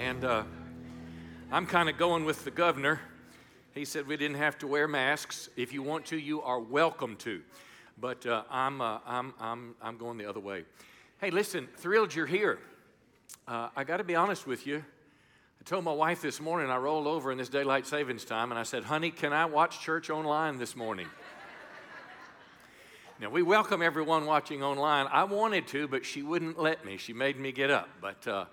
And uh, I'm kind of going with the governor. He said we didn't have to wear masks. If you want to, you are welcome to. But uh, I'm, uh, I'm, I'm, I'm going the other way. Hey, listen, thrilled you're here. Uh, I got to be honest with you. I told my wife this morning, I rolled over in this daylight savings time, and I said, honey, can I watch church online this morning? Now, we welcome everyone watching online. I wanted to, but she wouldn't let me. She made me get up. But uh,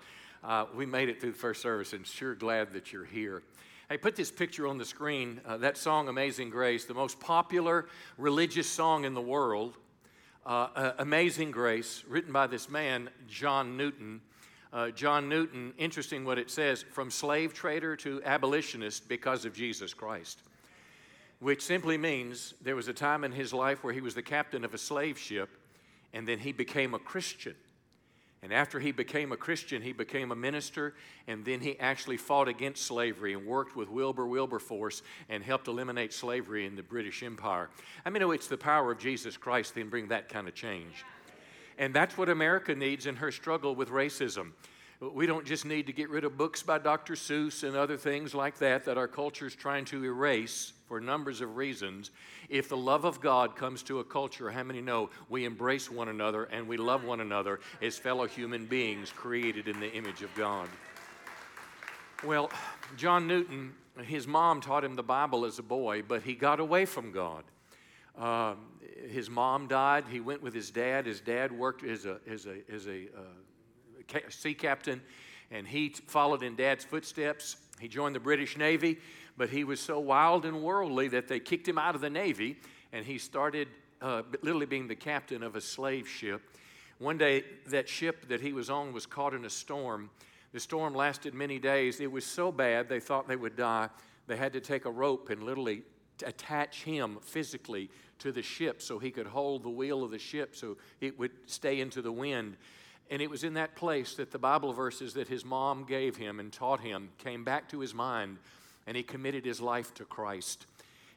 uh, we made it through the first service, and sure glad that you're here. Hey, put this picture on the screen. Uh, that song, Amazing Grace, the most popular religious song in the world. Uh, uh, Amazing Grace, written by this man, John Newton. Uh, John Newton, interesting what it says, from slave trader to abolitionist because of Jesus Christ which simply means there was a time in his life where he was the captain of a slave ship, and then he became a Christian. And after he became a Christian, he became a minister, and then he actually fought against slavery and worked with Wilbur Wilberforce and helped eliminate slavery in the British Empire. I mean, oh, it's the power of Jesus Christ that can bring that kind of change. And that's what America needs in her struggle with racism. We don't just need to get rid of books by Dr. Seuss and other things like that that our culture is trying to erase for numbers of reasons. If the love of God comes to a culture, how many know we embrace one another and we love one another as fellow human beings created in the image of God? Well, John Newton, his mom taught him the Bible as a boy, but he got away from God. Uh, his mom died. He went with his dad. His dad worked as a, as a, as a uh, sea captain, and he followed in dad's footsteps. He joined the British Navy, but he was so wild and worldly that they kicked him out of the Navy, and he started uh, literally being the captain of a slave ship. One day, that ship that he was on was caught in a storm. The storm lasted many days. It was so bad they thought they would die. They had to take a rope and literally attach him physically to the ship so he could hold the wheel of the ship so it would stay into the wind. And it was in that place that the Bible verses that his mom gave him and taught him came back to his mind, and he committed his life to Christ.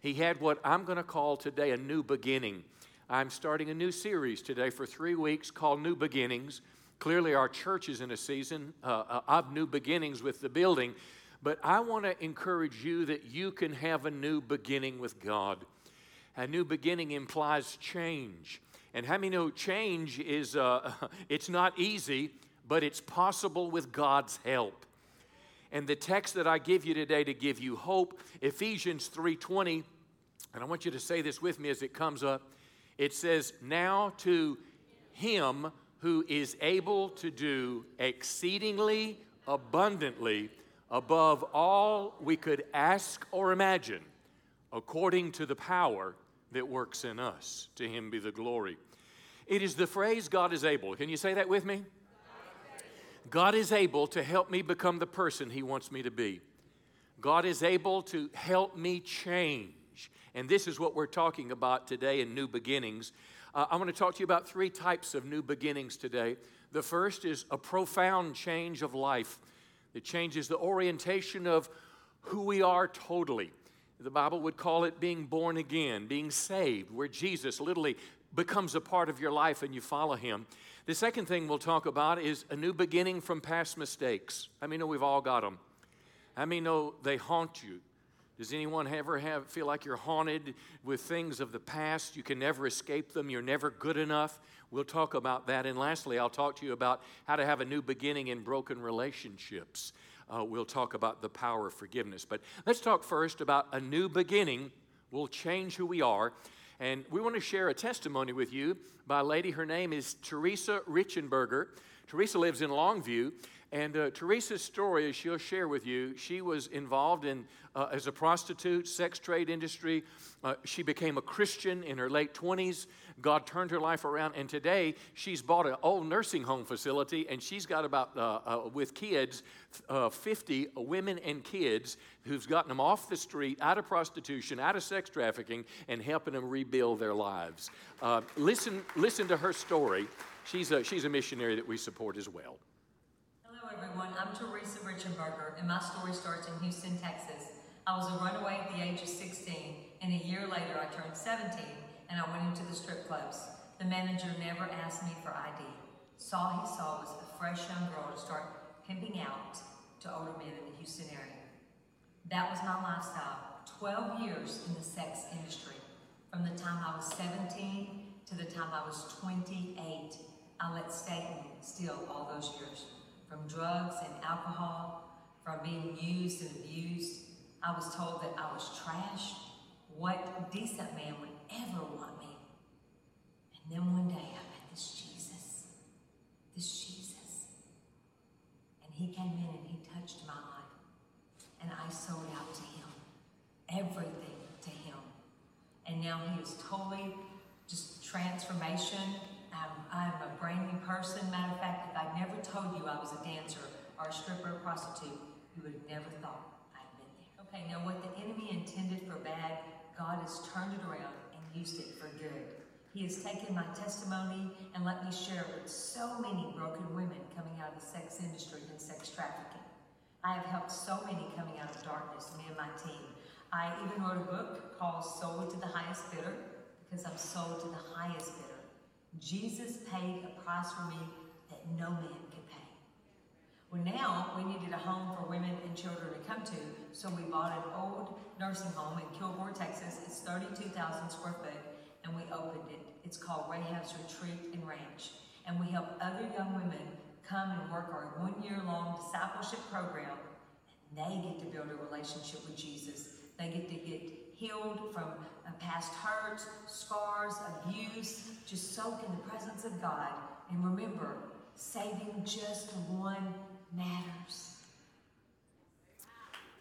He had what I'm going to call today a new beginning. I'm starting a new series today for three weeks called New Beginnings. Clearly, our church is in a season uh, uh of new beginnings with the building, but I want to encourage you that you can have a new beginning with God. A new beginning implies change. And how many know change is, uh, it's not easy, but it's possible with God's help. And the text that I give you today to give you hope, Ephesians 3:20, and I want you to say this with me as it comes up. It says, "Now to him who is able to do exceedingly abundantly above all we could ask or imagine, according to the power that works in us. To him be the glory. It is the phrase God is able. Can you say that with me? God is able to help me become the person he wants me to be. God is able to help me change. And this is what we're talking about today in new beginnings. Uh, I want to talk to you about three types of new beginnings today. The first is a profound change of life that changes the orientation of who we are totally. The Bible would call it being born again, being saved, where Jesus literally becomes a part of your life and you follow him. The second thing we'll talk about is a new beginning from past mistakes. I mean, know we've all got them. I mean, know they haunt you. Does anyone ever have feel like you're haunted with things of the past? You can never escape them. You're never good enough. We'll talk about that. And lastly, I'll talk to you about how to have a new beginning in broken relationships uh, we'll talk about the power of forgiveness. But let's talk first about a new beginning We'll change who we are. And we want to share a testimony with you by a lady. Her name is Teresa Richenberger. Teresa lives in Longview, and uh, Teresa's story, as she'll share with you, she was involved in uh, as a prostitute, sex trade industry. Uh, she became a Christian in her late 20s. God turned her life around, and today she's bought an old nursing home facility, and she's got about, uh, uh, with kids, uh, 50 women and kids who's gotten them off the street, out of prostitution, out of sex trafficking, and helping them rebuild their lives. listen, listen to her story. She's a, she's a missionary that we support as well everyone. I'm Teresa Richenberger, and my story starts in Houston, Texas. I was a runaway at the age of 16, and a year later I turned 17, and I went into the strip clubs. The manager never asked me for ID. Saw he saw was a fresh young girl to start pimping out to older men in the Houston area. That was my lifestyle 12 years in the sex industry. From the time I was 17 to the time I was 28, I let Satan steal all those years. From drugs and alcohol, from being used and abused. I was told that I was trash. What decent man would ever want me? And then one day I met this Jesus. This Jesus. And he came in and he touched my life. And I sold out to him. Everything to him. And now he is totally just transformation. I'm a brand new person. Matter of fact, if I'd never told you I was a dancer or a stripper or prostitute, you would have never thought I'd been there. Okay, now what the enemy intended for bad, God has turned it around and used it for good. He has taken my testimony and let me share it with so many broken women coming out of the sex industry and sex trafficking. I have helped so many coming out of darkness, me and my team. I even wrote a book called Sold to the Highest Bidder because I'm sold to the highest bidder. Jesus paid a price for me that no man could pay. Well, now we needed a home for women and children to come to, so we bought an old nursing home in Kilgore, Texas. It's 32,000 square foot, and we opened it. It's called Rahab's Retreat and Ranch. And we help other young women come and work our one year long discipleship program, and they get to build a relationship with Jesus. They get to get healed from uh, past hurts, scars, abuse, just soak in the presence of God. And remember, saving just one matters.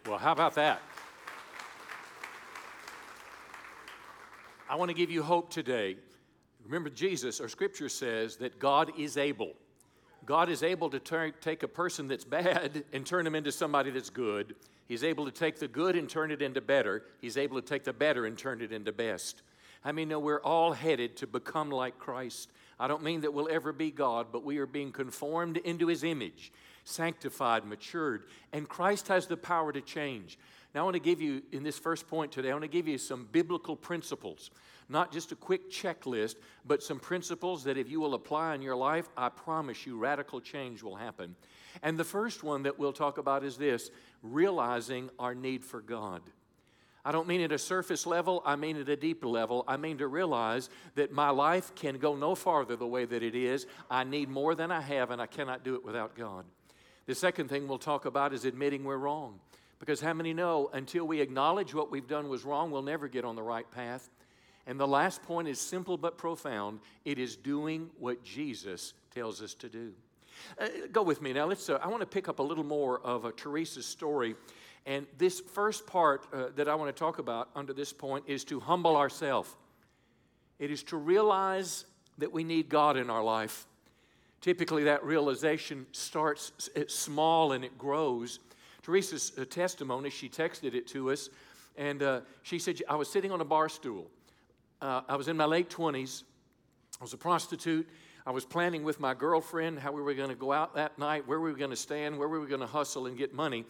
Well, how about that? I want to give you hope today. Remember, Jesus, our scripture says that God is able. God is able to turn, take a person that's bad and turn him into somebody that's good. He's able to take the good and turn it into better. He's able to take the better and turn it into best. I mean, no, we're all headed to become like Christ. I don't mean that we'll ever be God, but we are being conformed into His image, sanctified, matured, and Christ has the power to change. Now, I want to give you, in this first point today, I want to give you some biblical principles. Not just a quick checklist, but some principles that if you will apply in your life, I promise you radical change will happen. And the first one that we'll talk about is this realizing our need for God. I don't mean at a surface level, I mean at a deeper level. I mean to realize that my life can go no farther the way that it is. I need more than I have, and I cannot do it without God. The second thing we'll talk about is admitting we're wrong. Because how many know until we acknowledge what we've done was wrong, we'll never get on the right path? And the last point is simple but profound it is doing what Jesus tells us to do. Uh, go with me now. Let's. Uh, I want to pick up a little more of uh, Teresa's story, and this first part uh, that I want to talk about under this point is to humble ourselves. It is to realize that we need God in our life. Typically, that realization starts small and it grows. Teresa's uh, testimony, she texted it to us, and uh, she said, I was sitting on a bar stool. I was in my late 20s. I was a prostitute. I was planning with my girlfriend how we were going to go out that night, where we were going to stand, where we were going to hustle and get money.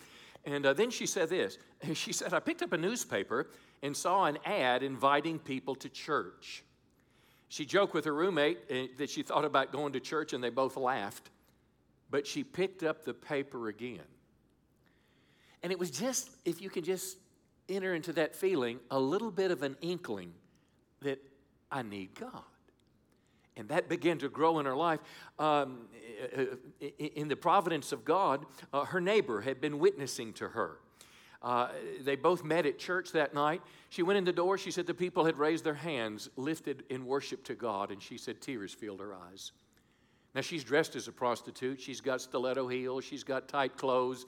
And uh, then she said this She said, I picked up a newspaper and saw an ad inviting people to church. She joked with her roommate uh, that she thought about going to church, and they both laughed. But she picked up the paper again. And it was just, if you can just enter into that feeling, a little bit of an inkling that I need God. And that began to grow in her life. Um, in the providence of God, uh, her neighbor had been witnessing to her. Uh, they both met at church that night. She went in the door. She said the people had raised their hands, lifted in worship to God, and she said tears filled her eyes. Now, she's dressed as a prostitute. She's got stiletto heels. She's got tight clothes.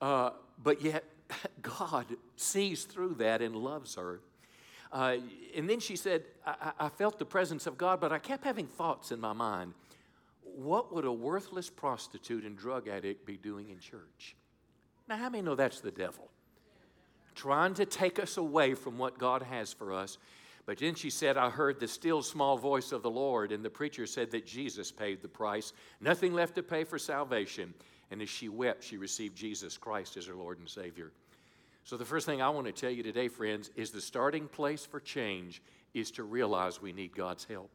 Uh, but yet, God sees through that and loves her. Uh, and then she said, I, I felt the presence of God, but I kept having thoughts in my mind. What would a worthless prostitute and drug addict be doing in church? Now, how many know that's the devil? Trying to take us away from what God has for us. But then she said, I heard the still small voice of the Lord, and the preacher said that Jesus paid the price. Nothing left to pay for salvation. And as she wept, she received Jesus Christ as her Lord and Savior. So, the first thing I want to tell you today, friends, is the starting place for change is to realize we need God's help.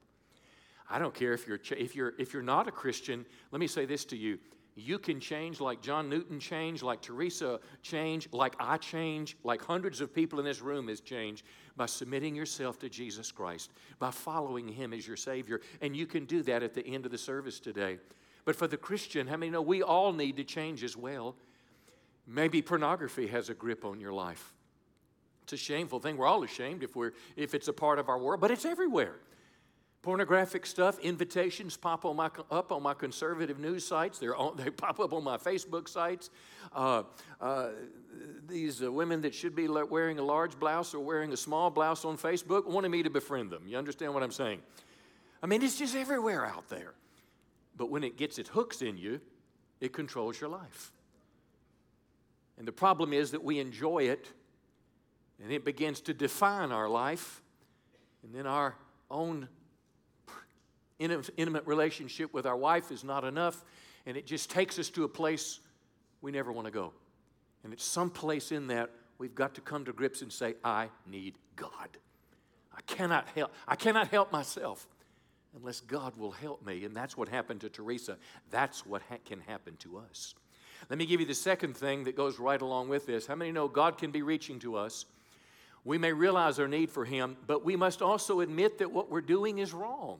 I don't care if you're, if you're, if you're not a Christian, let me say this to you You can change like John Newton changed, like Teresa changed, like I change, like hundreds of people in this room has changed by submitting yourself to Jesus Christ, by following Him as your Savior. And you can do that at the end of the service today. But for the Christian, how many know we all need to change as well? Maybe pornography has a grip on your life. It's a shameful thing. We're all ashamed if, we're, if it's a part of our world, but it's everywhere. Pornographic stuff, invitations pop on my, up on my conservative news sites. They're on, they pop up on my Facebook sites. Uh, uh, these uh, women that should be wearing a large blouse or wearing a small blouse on Facebook wanted me to befriend them. You understand what I'm saying? I mean, it's just everywhere out there. But when it gets its hooks in you, it controls your life. And the problem is that we enjoy it and it begins to define our life. And then our own intimate relationship with our wife is not enough. And it just takes us to a place we never want to go. And it's some place in that we've got to come to grips and say, I need God. I cannot help. I cannot help myself unless God will help me. And that's what happened to Teresa. That's what ha- can happen to us. Let me give you the second thing that goes right along with this. How many know God can be reaching to us? We may realize our need for Him, but we must also admit that what we're doing is wrong.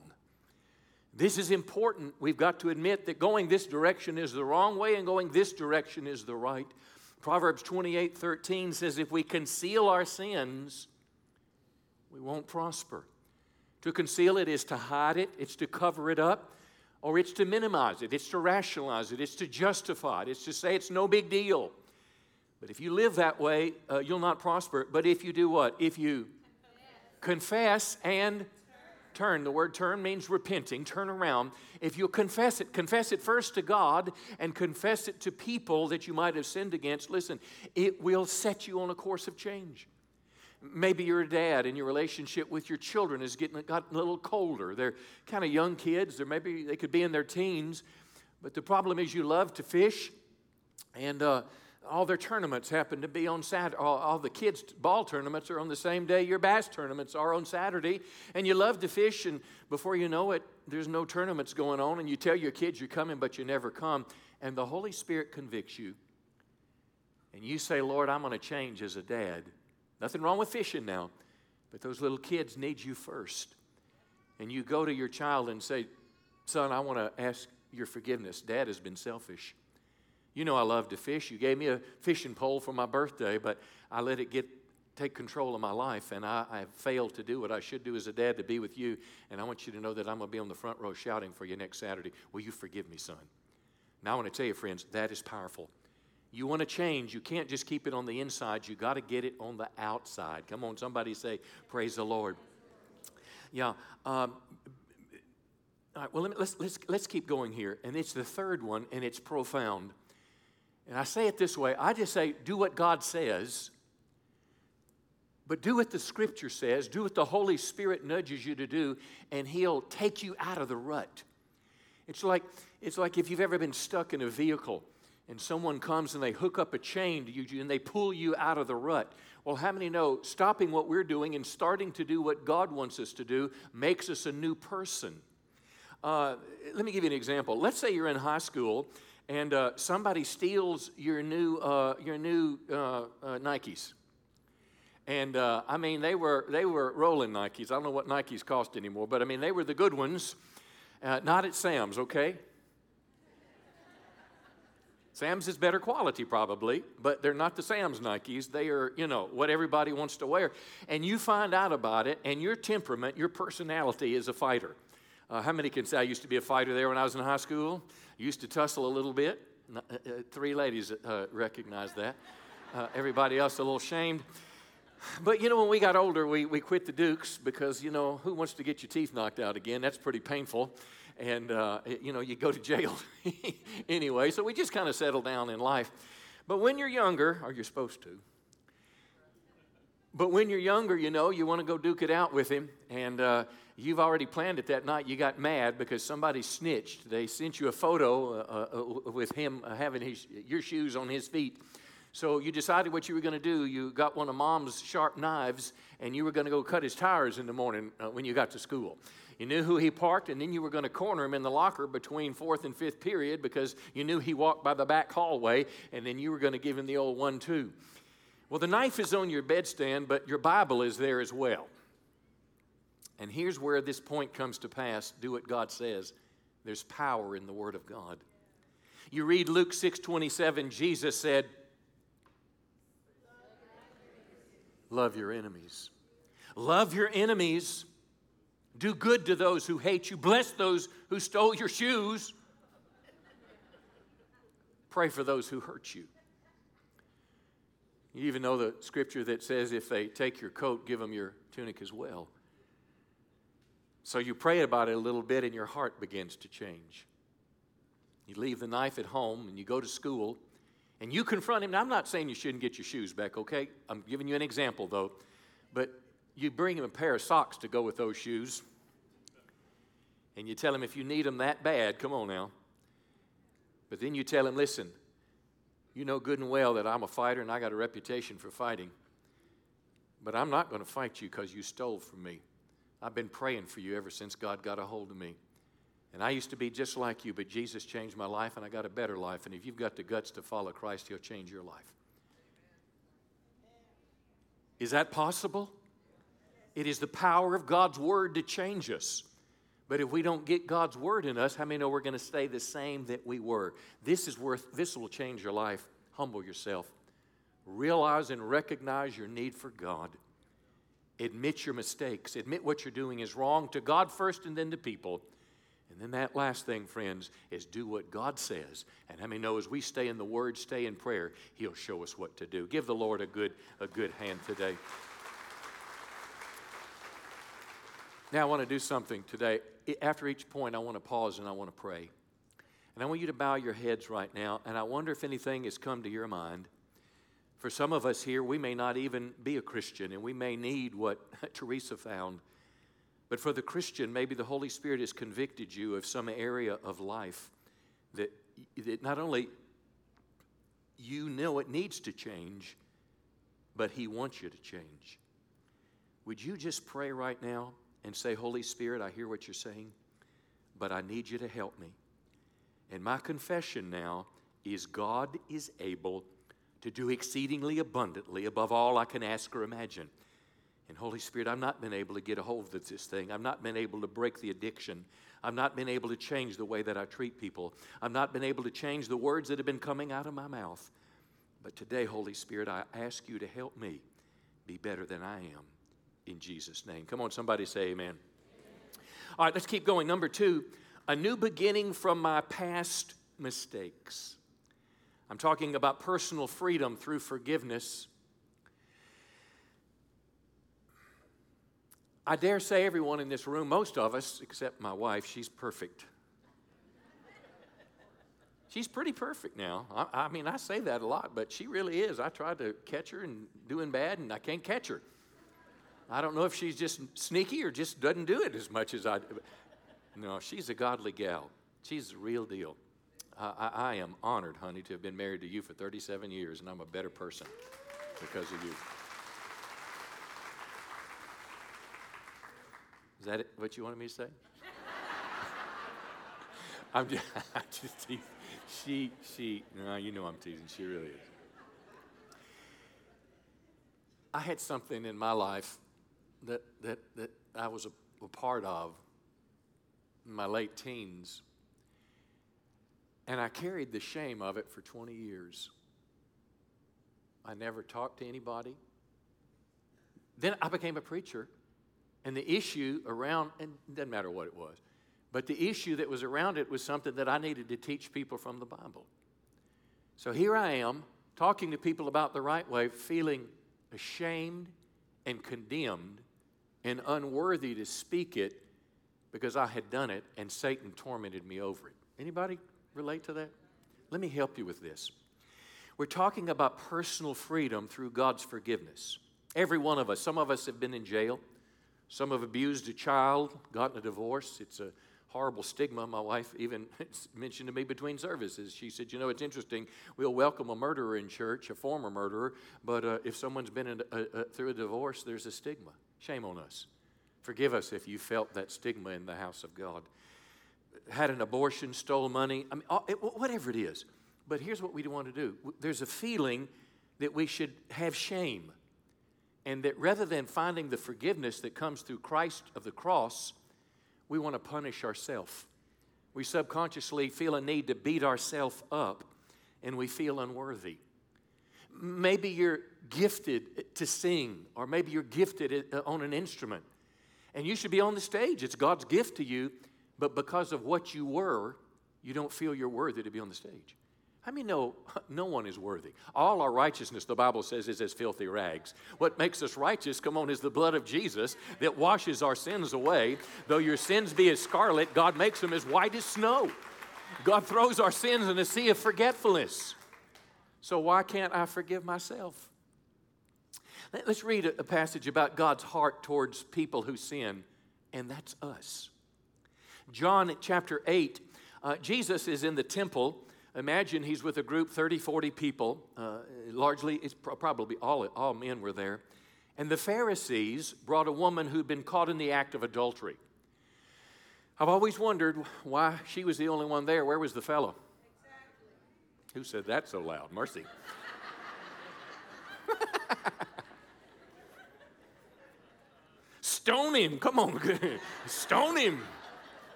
This is important. We've got to admit that going this direction is the wrong way and going this direction is the right. Proverbs 28 13 says, If we conceal our sins, we won't prosper. To conceal it is to hide it, it's to cover it up, or it's to minimize it, it's to rationalize it, it's to justify it, it's to say it's no big deal. But if you live that way, uh, you'll not prosper. But if you do what? If you confess, confess and turn. The word turn means repenting, turn around. If you confess it, confess it first to God and confess it to people that you might have sinned against, listen, it will set you on a course of change. Maybe you're a dad and your relationship with your children is getting got a little colder. They're kind of young kids, They're maybe they could be in their teens, but the problem is you love to fish, and uh, all their tournaments happen to be on Saturday. All, all, the kids' ball tournaments are on the same day your bass tournaments are on Saturday. And you love to fish, and before you know it, there's no tournaments going on, and you tell your kids you're coming, but you never come. And the Holy Spirit convicts you. And you say, Lord, I'm going to change as a dad. Nothing wrong with fishing now, but those little kids need you first. And you go to your child and say, Son, I want to ask your forgiveness. Dad has been selfish. You know I love to fish. You gave me a fishing pole for my birthday, but I let it get take control of my life, and I, I failed to do what I should do as a dad to be with you. And I want you to know that I'm going to be on the front row shouting for you next Saturday. Will you forgive me, son? Now I want to tell you, friends, that is powerful. You want to change, you can't just keep it on the inside, you got to get it on the outside. Come on, somebody say, Praise the Lord. Yeah. Um, all right, well, let let's, let's, let's keep going here. And it's the third one, and it's profound. And I say it this way I just say, do what God says, but do what the Scripture says, do what the Holy Spirit nudges you to do, and He'll take you out of the rut. It's like, it's like if you've ever been stuck in a vehicle and someone comes and they hook up a chain to you and they pull you out of the rut. Well, how many know stopping what we're doing and starting to do what God wants us to do makes us a new person? Uh, let me give you an example. Let's say you're in high school and uh, somebody steals your new, uh, your new uh, uh, Nikes. And uh, I mean, they were, they were rolling Nikes. I don't know what Nikes cost anymore, but I mean, they were the good ones. not at Sam's, okay? Sam's is better quality, probably, but they're not the Sam's Nikes. They are, you know, what everybody wants to wear. And you find out about it, and your temperament, your personality is a fighter. Uh, how many can say I used to be a fighter there when I was in high school? Used to tussle a little bit. Uh, uh, three ladies uh, recognize that. Uh, everybody else a little shamed. But you know, when we got older, we, we quit the Dukes because, you know, who wants to get your teeth knocked out again? That's pretty painful and uh, you know you go to jail anyway. So we just kind of settle down in life. But when you're younger, or you're supposed to, but when you're younger, you know you want to go duke it out with him, and uh, you've already planned it that night. You got mad because somebody snitched. They sent you a photo uh, uh, with him having his, your shoes on his feet. So you decided what you were going to do. You got one of mom's sharp knives and you were going to go cut his tires in the morning uh, when you got to school. You knew who he parked, and then you were going to corner him in the locker between fourth and fifth period because you knew he walked by the back hallway, and then you were going to give him the old one, two. Well, the knife is on your bedstand, but your Bible is there as well. And here's where this point comes to pass do what God says. There's power in the Word of God. You read Luke 6 27, Jesus said, Love your enemies. Love your enemies. Do good to those who hate you. Bless those who stole your shoes. Pray for those who hurt you. You even know the scripture that says if they take your coat, give them your tunic as well. So you pray about it a little bit and your heart begins to change. You leave the knife at home and you go to school and you confront him. Now, I'm not saying you shouldn't get your shoes back, okay? I'm giving you an example though. But you bring him a pair of socks to go with those shoes. And you tell him if you need them that bad, come on now. But then you tell him, listen, you know good and well that I'm a fighter and I got a reputation for fighting. But I'm not going to fight you because you stole from me. I've been praying for you ever since God got a hold of me. And I used to be just like you, but Jesus changed my life and I got a better life. And if you've got the guts to follow Christ, He'll change your life. Is that possible? It is the power of God's Word to change us. But if we don't get God's Word in us, how many know we're going to stay the same that we were? This is worth, this will change your life. Humble yourself. Realize and recognize your need for God. Admit your mistakes. Admit what you're doing is wrong to God first and then to people. And then that last thing, friends, is do what God says. And how many know as we stay in the Word, stay in prayer, He'll show us what to do. Give the Lord a good, a good hand today. Now, I want to do something today. After each point, I want to pause and I want to pray. And I want you to bow your heads right now. And I wonder if anything has come to your mind for some of us here, we may not even be a Christian, and we may need what Teresa found. But for the Christian, maybe the Holy Spirit has convicted you of some area of life that, that not only you know it needs to change, but He wants you to change. Would you just pray right now and say, Holy Spirit, I hear what you're saying, but I need you to help me. And my confession now is God is able to do exceedingly abundantly above all I can ask or imagine. And Holy Spirit, I've not been able to get a hold of this thing. I've not been able to break the addiction. I've not been able to change the way that I treat people. I've not been able to change the words that have been coming out of my mouth. But today, Holy Spirit, I ask you to help me be better than I am. In Jesus' name. Come on, somebody say amen. amen. All right, let's keep going. Number two, a new beginning from my past mistakes. I'm talking about personal freedom through forgiveness. I dare say everyone in this room, most of us, except my wife, she's perfect. She's pretty perfect now. I, I, mean, I say that a lot, but she really is. I tried to catch her and doing bad, and I can't catch her. I don't know if she's just sneaky or just doesn't do it as much as I. No, she's a godly gal. She's the real deal. I, I am honored, honey, to have been married to you for 37 years, and I'm a better person because of you. Is that it, what you wanted me to say? I'm just, just teasing. She, she, no, you know I'm teasing. She really is. I had something in my life that, that, that I was a, a part of in my late teens and I carried the shame of it for 20 years. I never talked to anybody. Then I became a preacher, and the issue around, and it doesn't matter what it was, but the issue that was around it was something that I needed to teach people from the Bible. So here I am talking to people about the right way, feeling ashamed and condemned and unworthy to speak it because I had done it and Satan tormented me over it. Anybody relate to that? Let me help you with this. We're talking about personal freedom through God's forgiveness. Every one of us, some of us have been in jail, some have abused a child, gotten a divorce. It's a horrible stigma. My wife even mentioned to me between services. She said, You know, it's interesting. We'll welcome a murderer in church, a former murderer, but uh, if someone's been a, a, through a divorce, there's a stigma. Shame on us. Forgive us if you felt that stigma in the house of God. Had an abortion, stole money, I mean, whatever it is. But here's what we want to do there's a feeling that we should have shame. And that rather than finding the forgiveness that comes through Christ of the cross, we want to punish ourselves. We subconsciously feel a need to beat ourselves up and we feel unworthy. Maybe you're gifted to sing, or maybe you're gifted uh, on an instrument, and you should be on the stage. It's God's gift to you, but because of what you were, you don't feel you're worthy to be on the stage. I mean, know no one is worthy? All our righteousness, the Bible says, is as filthy rags. What makes us righteous, come on, is the blood of Jesus that washes our sins away. Though your sins be as scarlet, God makes them as white as snow. God throws our sins in a sea of forgetfulness. So why can't I forgive myself? Let's read a passage about God's heart towards people who sin, and that's us. John chapter 8, uh, Jesus is in the temple Imagine he's with a group, 30, 40 people. Uh, largely, it's probably all, all men were there. And the Pharisees brought a woman who'd been caught in the act of adultery. I've always wondered why she was the only one there. Where was the fellow? Exactly. Who said that so loud? Mercy. Stone him. Come on. Stone him.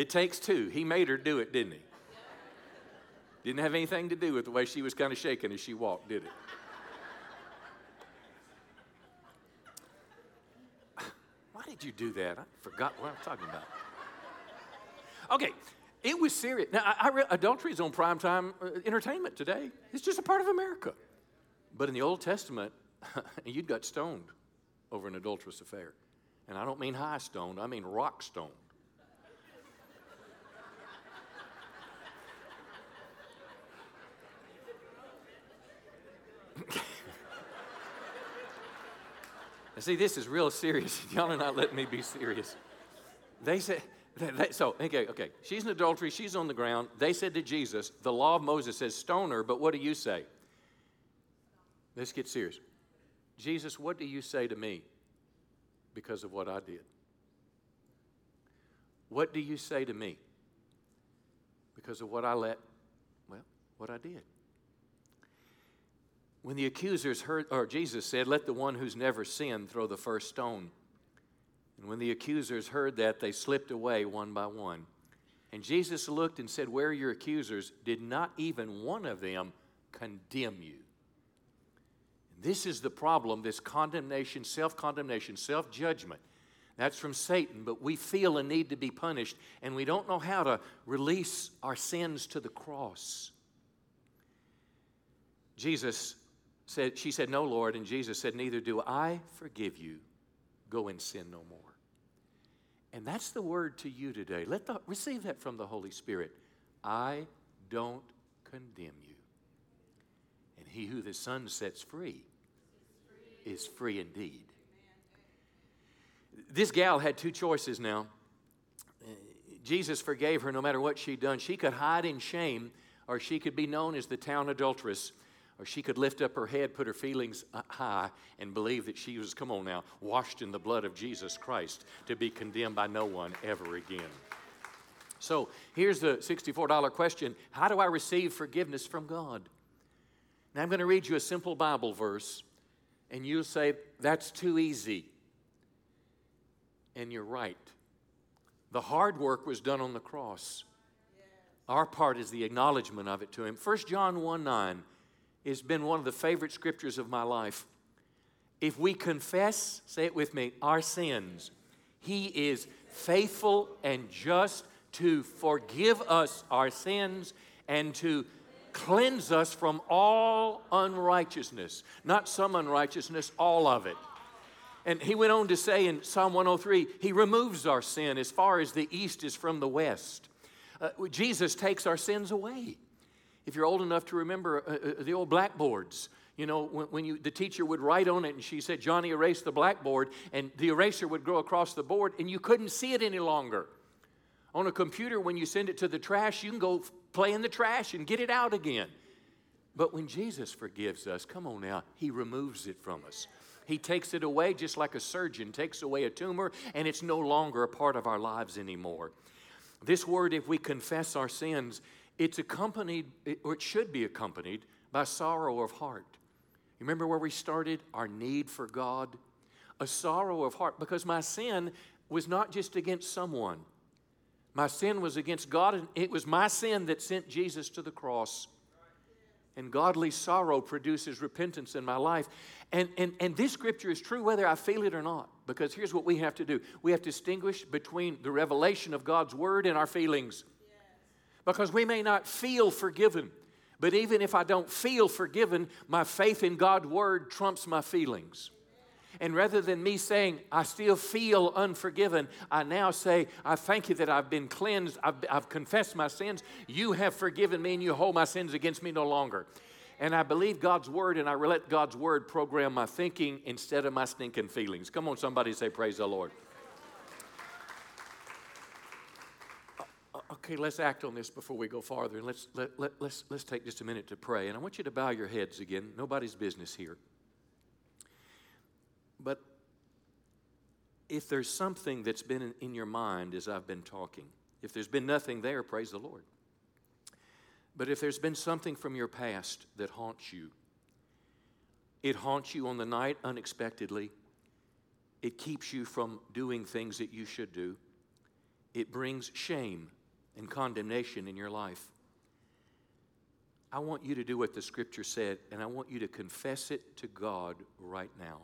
It takes two. He made her do it, didn't he? Didn't have anything to do with the way she was kind of shaking as she walked, did it? Why did you do that? I forgot what I'm talking about. Okay, it was serious. Now, I, I read, adultery is on primetime uh, entertainment today. It's just a part of America. But in the Old Testament, you'd got stoned over an adulterous affair. And I don't mean high stoned, I mean rock stoned. See, this is real serious. Y'all are not letting me be serious. They said, they, they, so, okay, okay. She's in adultery. She's on the ground. They said to Jesus, the law of Moses says stone her, but what do you say? Let's get serious. Jesus, what do you say to me because of what I did? What do you say to me because of what I let, well, what I did? When the accusers heard, or Jesus said, Let the one who's never sinned throw the first stone. And when the accusers heard that, they slipped away one by one. And Jesus looked and said, Where are your accusers? Did not even one of them condemn you? This is the problem this condemnation, self condemnation, self judgment. That's from Satan, but we feel a need to be punished, and we don't know how to release our sins to the cross. Jesus said, she said, No, Lord. And Jesus said, Neither do I forgive you. Go and sin no more. And that's the word to you today. Let the, receive that from the Holy Spirit. I don't condemn you. And he who the Son sets free is free indeed. This gal had two choices now. Jesus forgave her no matter what she'd done. She could hide in shame, or she could be known as the town adulteress. Or she could lift up her head, put her feelings high, and believe that she was, come on now, washed in the blood of Jesus Christ to be condemned by no one ever again. So here's the $64 question How do I receive forgiveness from God? Now I'm going to read you a simple Bible verse, and you'll say, That's too easy. And you're right. The hard work was done on the cross. Our part is the acknowledgement of it to Him. 1 John 1 9 has been one of the favorite scriptures of my life. If we confess, say it with me, our sins, He is faithful and just to forgive us our sins and to cleanse us from all unrighteousness. Not some unrighteousness, all of it. And he went on to say in Psalm 103 He removes our sin as far as the east is from the west. Uh, Jesus takes our sins away if you're old enough to remember uh, uh, the old blackboards, You know, when, when you, the teacher would write on it and she said, Johnny, erase the blackboard, and the eraser would go across the board and you couldn't see it any longer. On a computer, when you send it to the trash, you can go play in the trash and get it out again. But when Jesus forgives us, come on now, He removes it from us. He takes it away just like a surgeon takes away a tumor, and it's no longer a part of our lives anymore. This word, if we confess our sins, it's accompanied, or it should be accompanied, by sorrow of heart. You remember where we started? Our need for God. A sorrow of heart, because my sin was not just against someone. My sin was against God, and it was my sin that sent Jesus to the cross. And godly sorrow produces repentance in my life. And, and, and this scripture is true whether I feel it or not. Because here's what we have to do we have to distinguish between the revelation of God's word and our feelings. Because we may not feel forgiven. But even if I don't feel forgiven, my faith in God's word trumps my feelings. And rather than me saying, I still feel unforgiven, I now say, I thank you that I've been cleansed. I've, I've, confessed my sins. You have forgiven me and you hold my sins against me no longer. And I believe God's word and I let God's word program my thinking instead of my stinking feelings. Come on, somebody say, Praise the Lord. Uh, uh, okay, let's act on this before we go farther. And let's, let, let, let's, let's take just a minute to pray. And I want you to bow your heads again. Nobody's business here. But if there's something that's been in, in, your mind as I've been talking, if there's been nothing there, praise the Lord. But if there's been something from your past that haunts you, it haunts you on the night unexpectedly, it keeps you from doing things that you should do, it brings shame and condemnation in your life. I want you to do what the scripture said, and I want you to confess it to God right now.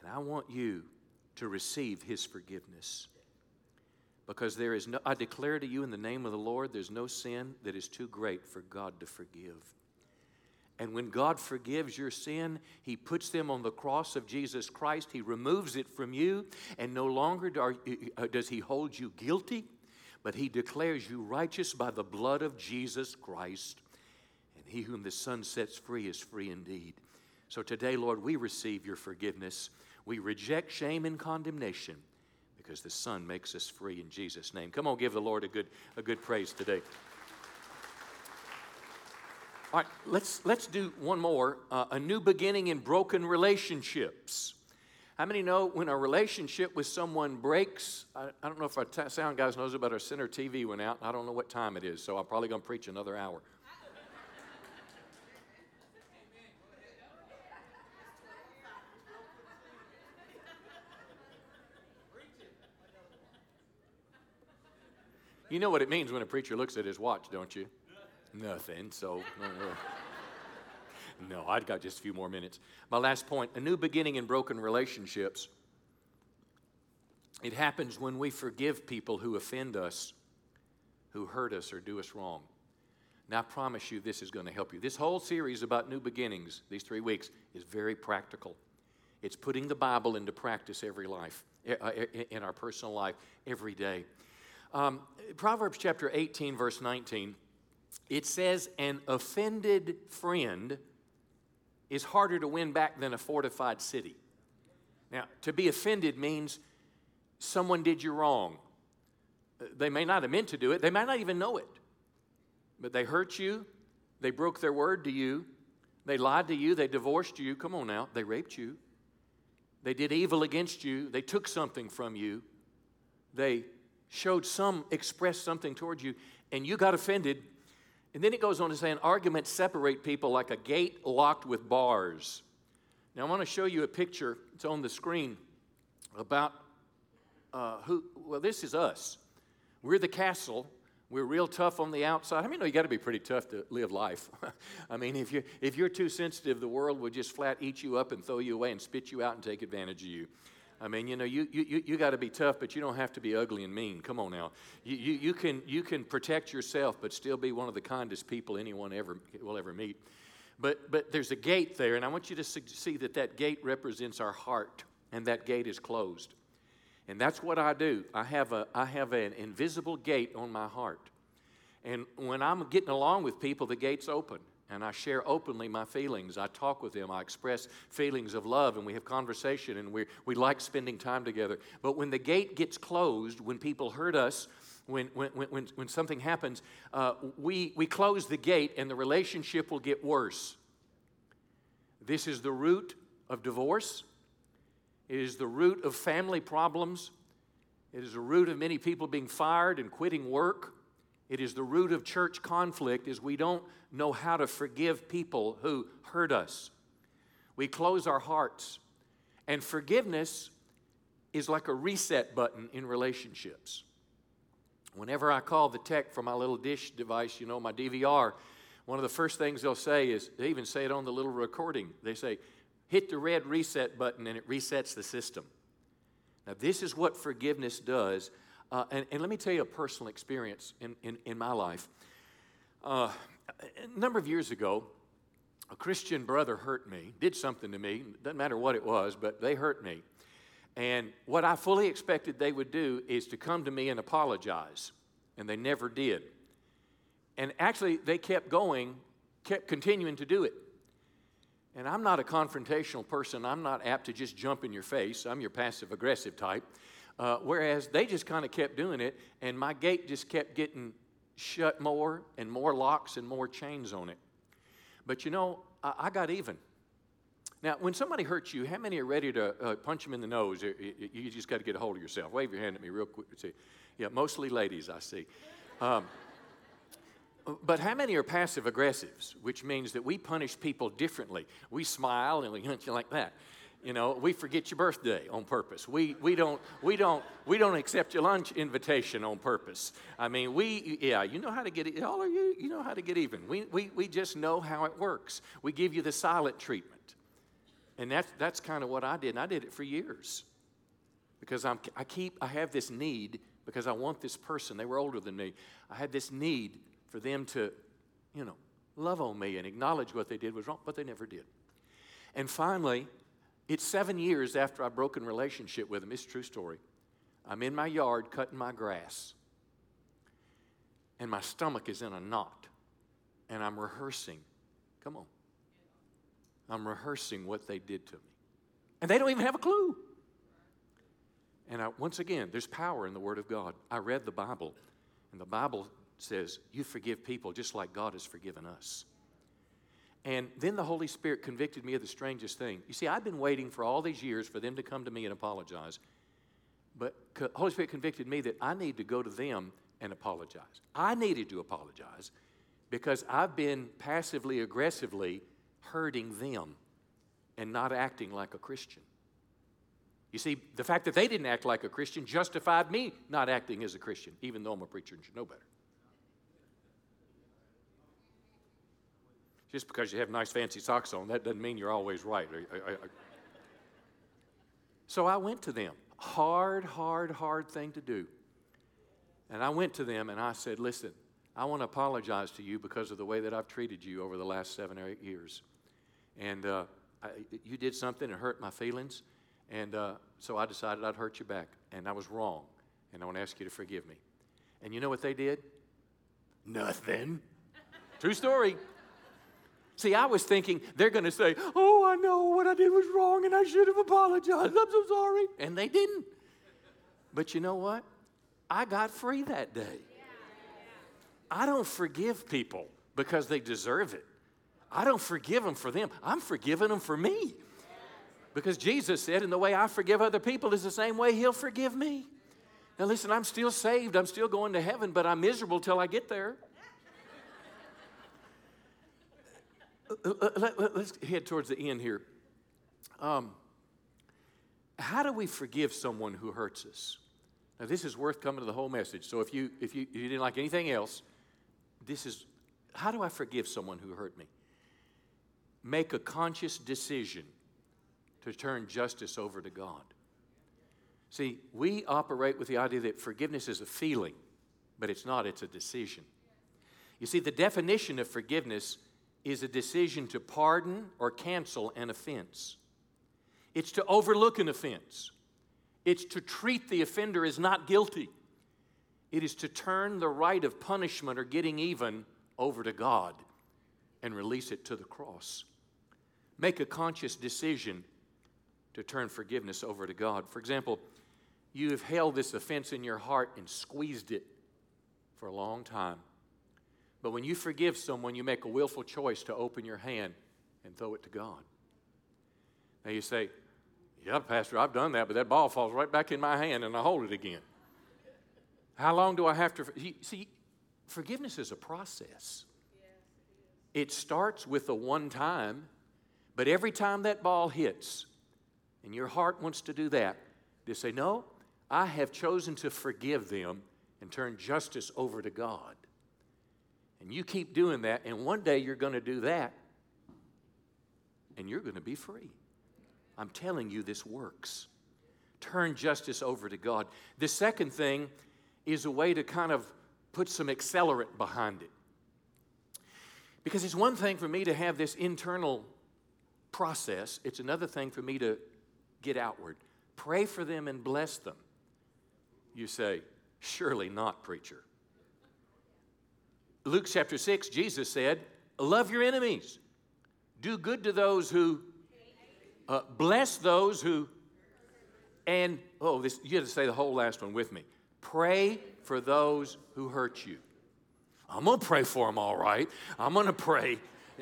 And I want you to receive his forgiveness. Because there is no, I declare to you in the name of the Lord, there's no sin that is too great for God to forgive. And when God forgives your sin, He puts them on the cross of Jesus Christ. He removes it from you, and no longer uh, does He hold you guilty, but He declares you righteous by the blood of Jesus Christ. And He whom the Son sets free is free indeed. So today, Lord, we receive your forgiveness. We reject shame and condemnation because the Son makes us free in Jesus' name. Come on, give the Lord a good, a good praise today. All right, let's, let's do one more uh, a new beginning in broken relationships. How many know when a relationship with someone breaks? I, I don't know if our t- sound guys knows about our center TV went out. I don't know what time it is, so I'm probably going to preach another hour. You know what it means when a preacher looks at his watch, don't you? Nothing. So, no, I've got just a few more minutes. My last point a new beginning in broken relationships. It happens when we forgive people who offend us, who hurt us, or do us wrong. Now, I promise you, this is going to help you. This whole series about new beginnings, these three weeks, is very practical. It's putting the Bible into practice every life, uh, in our personal life, every day. Um, Proverbs chapter 18, verse 19, it says, An offended friend is harder to win back than a fortified city. Now, to be offended means someone did you wrong. Uh, they may not have meant to do it, they might not even know it. But they hurt you, they broke their word to you, they lied to you, they divorced you. Come on now, they raped you. They did evil against you, they took something from you, they showed some, expressed something towards you, and you got offended. And then it goes on to say, an argument separate people like a gate locked with bars. Now, I want to show you a picture. It's on the screen about uh, who, well, this is us. We're the castle. We're real tough on the outside. I mean, you know you got to be pretty tough to live life. I mean, if you're, if you're too sensitive, the world would just flat eat you up and throw you away and spit you out and take advantage of you. I mean, you know, you, you, you got to be tough, but you don't have to be ugly and mean. Come on now. You, you, you, can, you can protect yourself, but still be one of the kindest people anyone ever will ever meet. But, but there's a gate there, and I want you to see that that gate represents our heart, and that gate is closed. And that's what I do. I have, a, I have an invisible gate on my heart. And when I'm getting along with people, the gate's open. And I share openly my feelings. I talk with them. I express feelings of love, and we have conversation, and we, we like spending time together. But when the gate gets closed, when people hurt us, when, when, when, when something happens, uh, we, we close the gate, and the relationship will get worse. This is the root of divorce. It is the root of family problems. It is the root of many people being fired and quitting work. It is the root of church conflict is we don't know how to forgive people who hurt us. We close our hearts. And forgiveness is like a reset button in relationships. Whenever I call the tech for my little dish device, you know, my DVR, one of the first things they'll say is, they even say it on the little recording. They say, hit the red reset button and it resets the system. Now, this is what forgiveness does. Uh, and, and, let me tell you a personal experience in, in, in my life. Uh, a number of years ago, a Christian brother hurt me, did something to me. Doesn't matter what it was, but they hurt me. And what I fully expected they would do is to come to me and apologize. And they never did. And actually, they kept going, kept continuing to do it. And I'm not a confrontational person. I'm not apt to just jump in your face. I'm your passive aggressive type. Uh, whereas they just kind of kept doing it, and my gate just kept getting shut more and more locks and more chains on it. But you know, I, I got even. Now, when somebody hurts you, how many are ready to uh, punch them in the nose? You just got to get a hold of yourself. Wave your hand at me real quick. See, yeah, mostly ladies, I see. Um, but how many are passive aggressives, which means that we punish people differently? We smile and we hunt you like that. You know, we forget your birthday on purpose. We, we, don't, we, don't, we don't accept your lunch invitation on purpose. I mean, we, yeah, you know how to get, it. all of you, you know how to get even. We, we, we just know how it works. We give you the silent treatment. And that's, that's kind of what I did. And I did it for years because I'm, I keep, I have this need because I want this person. They were older than me. I had this need for them to, you know, love on me and acknowledge what they did was wrong, but they never did. And finally, it's seven years after I broke in relationship with him. It's a true story. I'm in my yard cutting my grass, and my stomach is in a knot, and I'm rehearsing. Come on. I'm rehearsing what they did to me. And they don't even have a clue. And I, once again, there's power in the Word of God. I read the Bible, and the Bible says, You forgive people just like God has forgiven us. And then the Holy Spirit convicted me of the strangest thing. You see, I've been waiting for all these years for them to come to me and apologize. But Holy Spirit convicted me that I need to go to them and apologize. I needed to apologize because I've been passively aggressively hurting them and not acting like a Christian. You see, the fact that they didn't act like a Christian justified me not acting as a Christian, even though I'm a preacher and should know better. Just because you have nice fancy socks on, that doesn't mean you're always right. so I went to them. Hard, hard, hard thing to do. And I went to them and I said, Listen, I want to apologize to you because of the way that I've treated you over the last seven or eight years. And uh, I, you did something that hurt my feelings. And uh, so I decided I'd hurt you back. And I was wrong. And I want to ask you to forgive me. And you know what they did? Nothing. True story. See, I was thinking they're going to say, Oh, I know what I did was wrong and I should have apologized. I'm so sorry. And they didn't. But you know what? I got free that day. I don't forgive people because they deserve it. I don't forgive them for them. I'm forgiving them for me. Because Jesus said, and the way I forgive other people is the same way He'll forgive me. Now, listen, I'm still saved. I'm still going to heaven, but I'm miserable till I get there. Let, us head towards the end here. Um, how do we forgive someone who hurts us? Now, this is worth coming to the whole message. So, if you if you, if you didn't like anything else, this is how do I forgive someone who hurt me? Make a conscious decision to turn justice over to God. See, we operate with the idea that forgiveness is a feeling, but it's not, it's a decision. You see, the definition of forgiveness is a decision to pardon or cancel an offense. It's to overlook an offense. It's to treat the offender as not guilty. It is to turn the right of punishment or getting even over to God. and release it to the cross. Make a conscious decision to turn forgiveness over to God. For example, you have held this offense in your heart and squeezed it for a long time. But when you forgive someone, you make a willful choice to open your hand and throw it to God. Now you say, Yeah, Pastor, I've done that, but that ball falls right back in my hand and I hold it again. How long do I have to? See, forgiveness is a process. It starts with a one time, but every time that ball hits, and your heart wants to do that, they say, No, I have chosen to forgive them and turn justice over to God. And you keep doing that, and one day you're going to do that, and you're going to be free. I'm telling you, this works. Turn justice over to God. The second thing is a way to kind of put some accelerant behind it. Because it's one thing for me to have this internal process, it's another thing for me to get outward. Pray for them and bless them. You say, Surely not, preacher. Luke chapter 6, Jesus said, Love your enemies, do good to those who, uh, bless those who, and, oh, this, you have to say the whole last one with me. Pray for those who hurt you. I'm going to pray for them, all right. I'm going to pray.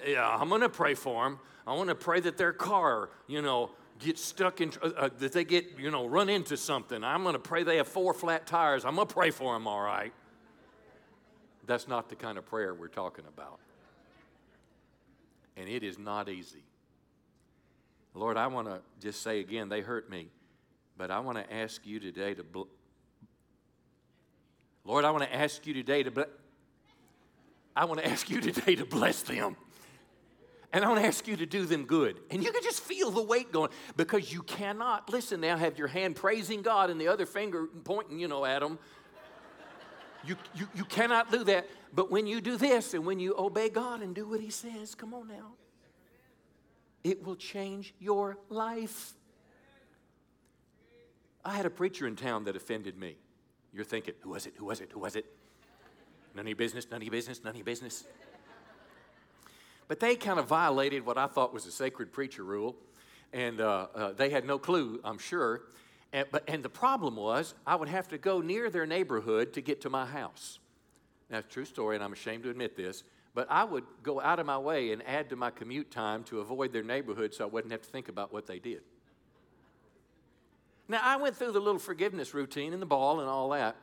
Yeah, I'm going to pray for them. I want to pray that their car, you know, gets stuck in, uh, uh, that they get, you know, run into something. I'm going to pray they have four flat tires. I'm going to pray for them, all right. That's not the kind of prayer we're talking about. And it is not easy. Lord, I want to just say again, they hurt me, but I want to ask you today to. Bl- Lord, I want to ask you today to. Bl- I want to ask you today to bless them. And I want to ask you to do them good. And you can just feel the weight going because you cannot, listen now, have your hand praising God and the other finger pointing, you know, at them. You, you, you cannot do that. But when you do this and when you obey God and do what He says, come on now, it will change your life. I had a preacher in town that offended me. You're thinking, who was it? Who was it? Who was it? None of your business, none of your business, none of your business. But they kind of violated what I thought was a sacred preacher rule, and uh, uh, they had no clue, I'm sure. And, but, and the problem was, I would have to go near their neighborhood to get to my house. That's a true story, and I'm ashamed to admit this. But I would go out of my way and add to my commute time to avoid their neighborhood so I wouldn't have to think about what they did. Now, I went through the little forgiveness routine and the ball and all that.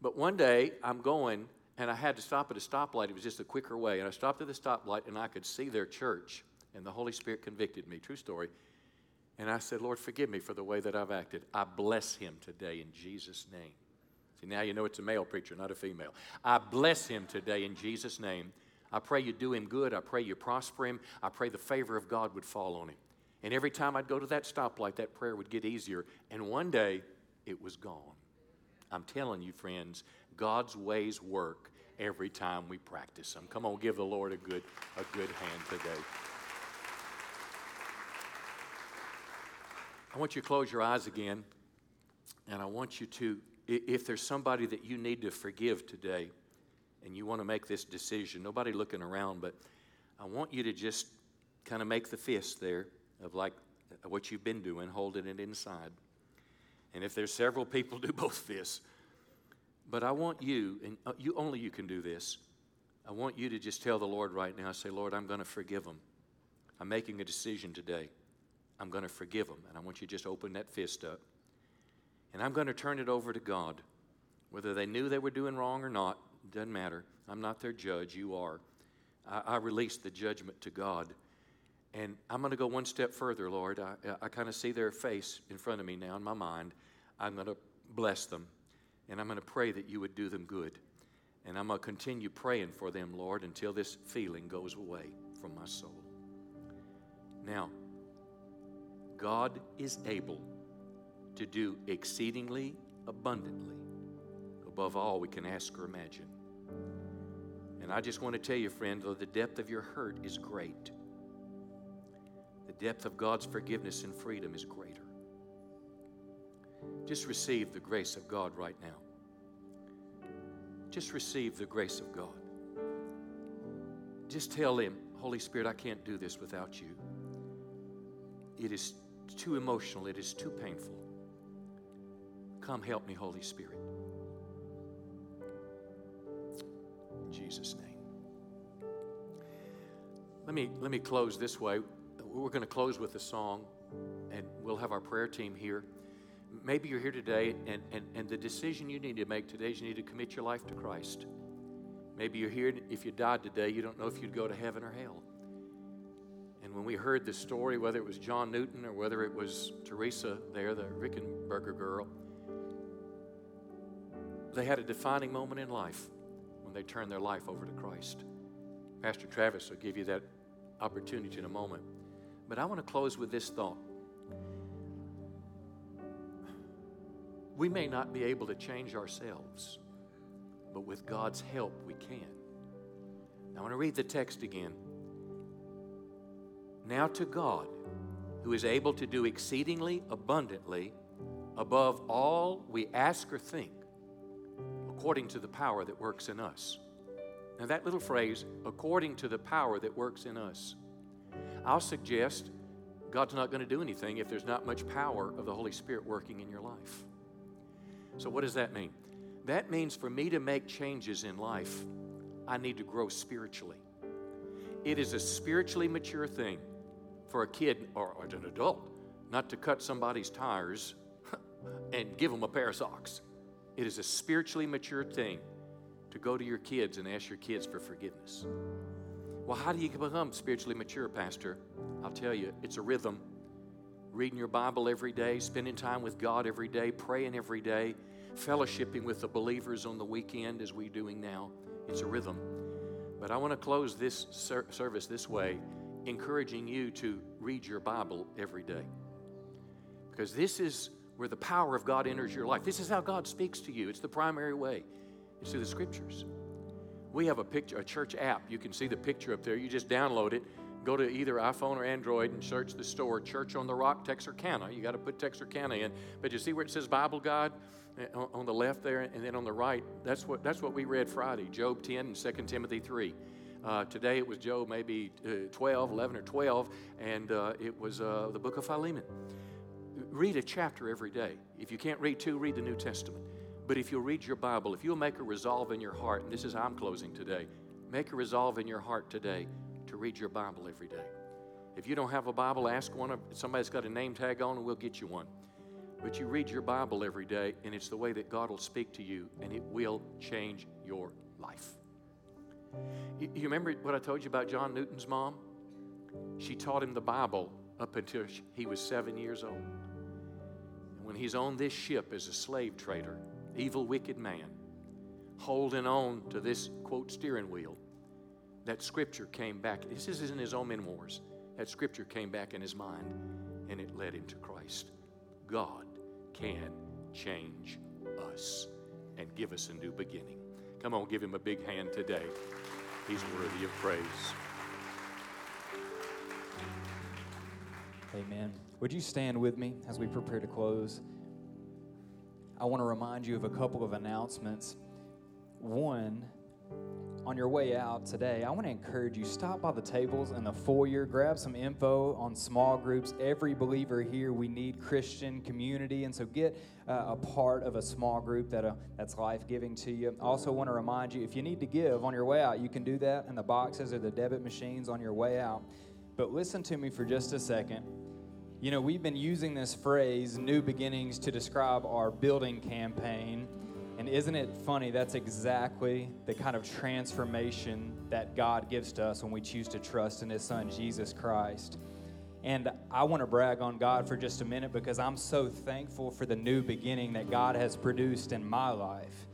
But one day, I'm going and I had to stop at a stoplight. It was just a quicker way. And I stopped at the stoplight and I could see their church, and the Holy Spirit convicted me. True story. And I said, Lord, forgive me for the way that I've acted. I bless him today in Jesus' name. See, now you know it's a male preacher, not a female. I bless him today in Jesus' name. I pray you do him good. I pray you prosper him. I pray the favor of God would fall on him. And every time I'd go to that stoplight, that prayer would get easier. And one day, it was gone. I'm telling you, friends, God's ways work every time we practice them. Come on, give the Lord a good, a good hand today. I want you to close your eyes again, and I want you to, if there's somebody that you need to forgive today, and you want to make this decision, nobody looking around, but I want you to just kind of make the fist there of like what you've been doing, holding it inside. And if there's several people, do both fists. But I want you, and uh, you only you can do this. I want you to just tell the Lord right now, say, Lord, I'm going to forgive them. I'm making a decision today. I'm going to forgive them. And I want you to just open that fist up. And I'm going to turn it over to God. Whether they knew they were doing wrong or not, doesn't matter. I'm not their judge. You are. I, I release the judgment to God. And I'm going to go one step further, Lord. I, I kind of see their face in front of me now in my mind. I'm going to bless them. And I'm going to pray that you would do them good. And I'm going to continue praying for them, Lord, until this feeling goes away from my soul. Now, God is able to do exceedingly abundantly above all we can ask or imagine. And I just want to tell you, friend, though the depth of your hurt is great, the depth of God's forgiveness and freedom is greater. Just receive the grace of God right now. Just receive the grace of God. Just tell Him, Holy Spirit, I can't do this without you. It is too emotional, it is too painful. Come help me, Holy Spirit. In Jesus' name. Let me, let me close this way. We're going to close with a song, and we'll have our prayer team here. Maybe you're here today, and, and, and the decision you need to make today is you need to commit your life to Christ. Maybe you're here, if you died today, you don't know if you'd go to heaven or hell. And when we heard the story, whether it was John Newton or whether it was Teresa there, the Rickenberger girl, they had a defining moment in life when they turned their life over to Christ. Pastor Travis will give you that opportunity in a moment. But I want to close with this thought. We may not be able to change ourselves, but with God's help, we can. I want to read the text again. Now, to God, who is able to do exceedingly abundantly above all we ask or think, according to the power that works in us. Now, that little phrase, according to the power that works in us, I'll suggest God's not going to do anything if there's not much power of the Holy Spirit working in your life. So, what does that mean? That means for me to make changes in life, I need to grow spiritually. It is a spiritually mature thing for a kid or, an adult not to cut somebody's tires and give them a pair of socks. It is a spiritually mature thing to go to your kids and ask your kids for forgiveness. Well, how do you become spiritually mature, Pastor? I'll tell you, it's a rhythm. Reading your Bible every day, spending time with God every day, praying every day, fellowshipping with the believers on the weekend as we're doing now. It's a rhythm. But I want to close this ser- service this way, encouraging you to read your Bible every day. Because this is where the power of God enters your life. This is how God speaks to you. It's the primary way. It's through the scriptures. We have a picture, a church app. You can see the picture up there. You just download it. Go to either iPhone or Android and search the store Church on the Rock, Texarkana. You got to put Texarkana in. But you see where it says Bible God eh, on the left there, and then on the right. That's what that's what we read Friday. Job 10 and 2 Timothy 3. Uh, today it was Job maybe uh, 12, 11 or 12, and uh, it was uh, the book of Philemon. Read a chapter every day. If you can't read two, read the New Testament. But if you'll read your Bible, if you'll make a resolve in your heart, and this is how I'm closing today, make a resolve in your heart today to read your Bible every day. If you don't have a Bible, ask one of somebody's got a name tag on, and we'll get you one. But you read your Bible every day, and it's the way that God will speak to you, and it will change your life. You, you remember what I told you about John Newton's mom? She taught him the Bible up until he was seven years old. And when he's on this ship as a slave trader, evil, wicked man, holding on to this quote steering wheel, that scripture came back. This is in his own memoirs. That scripture came back in his mind and it led him to Christ. God can change us and give us a new beginning. Come on, give him a big hand today. He's worthy of praise. Amen. Would you stand with me as we prepare to close? I want to remind you of a couple of announcements. One, on your way out today, I want to encourage you stop by the tables in the foyer, grab some info on small groups. Every believer here, we need Christian community, and so get uh, a part of a small group that uh, that's life giving to you. Also want to remind you if you need to give on your way out, you can do that in the boxes or the debit machines on your way out. But listen to me for just a second. You know, we've been using this phrase, new beginnings, to describe our building campaign. And isn't it funny? That's exactly the kind of transformation that God gives to us when we choose to trust in His Son, Jesus Christ. And I want to brag on God for just a minute because I'm so thankful for the new beginning that God has produced in my life.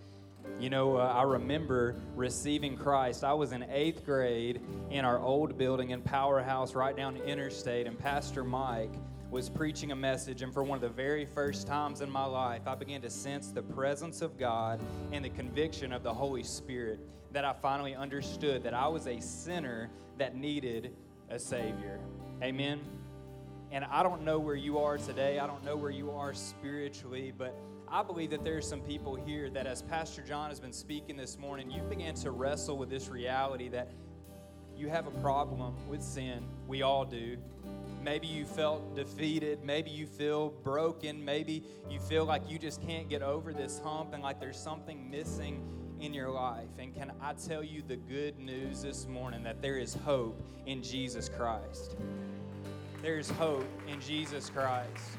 You know, uh, I remember receiving Christ. I was in eighth grade in our old building in Powerhouse right down Interstate, and Pastor Mike was preaching a message, and for one of the very first times in my life, I began to sense the presence of God and the conviction of the Holy Spirit that I finally understood that I was a sinner that needed a Savior. Amen. And I don't know where you are today, I don't know where you are spiritually, but I believe that there are some people here that, as Pastor John has been speaking this morning, you began to wrestle with this reality that you have a problem with sin. We all do. Maybe you felt defeated. Maybe you feel broken. Maybe you feel like you just can't get over this hump and like there's something missing in your life. And can I tell you the good news this morning that there is hope in Jesus Christ? There's hope in Jesus Christ.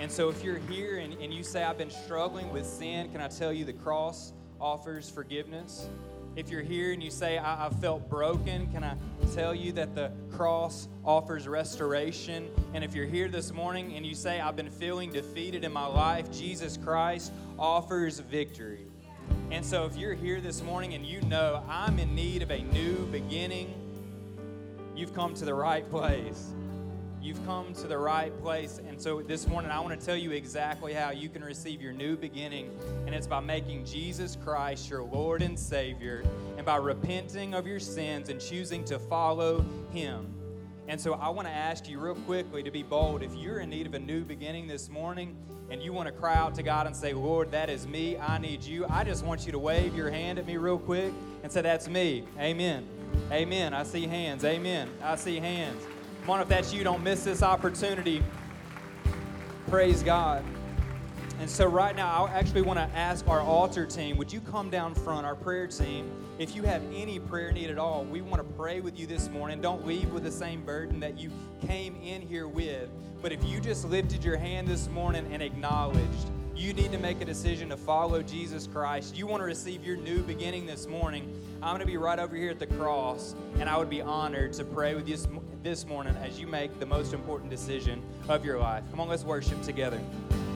And so if you're here and, and you say, I've been struggling with sin, can I tell you the cross offers forgiveness? If you're here and you say, I, I felt broken, can I tell you that the cross offers restoration? And if you're here this morning and you say, I've been feeling defeated in my life, Jesus Christ offers victory. And so if you're here this morning and you know I'm in need of a new beginning, you've come to the right place. You've come to the right place. And so this morning, I want to tell you exactly how you can receive your new beginning. And it's by making Jesus Christ your Lord and Savior, and by repenting of your sins and choosing to follow Him. And so I want to ask you real quickly to be bold. If you're in need of a new beginning this morning and you want to cry out to God and say, Lord, that is me, I need you, I just want you to wave your hand at me real quick and say, That's me. Amen. Amen. I see hands. Amen. I see hands. Come on, if that's you, don't miss this opportunity. Praise God. And so, right now, I actually want to ask our altar team would you come down front, our prayer team? If you have any prayer need at all, we want to pray with you this morning. Don't leave with the same burden that you came in here with. But if you just lifted your hand this morning and acknowledged, you need to make a decision to follow Jesus Christ. You want to receive your new beginning this morning. I'm going to be right over here at the cross, and I would be honored to pray with you this morning as you make the most important decision of your life. Come on, let's worship together.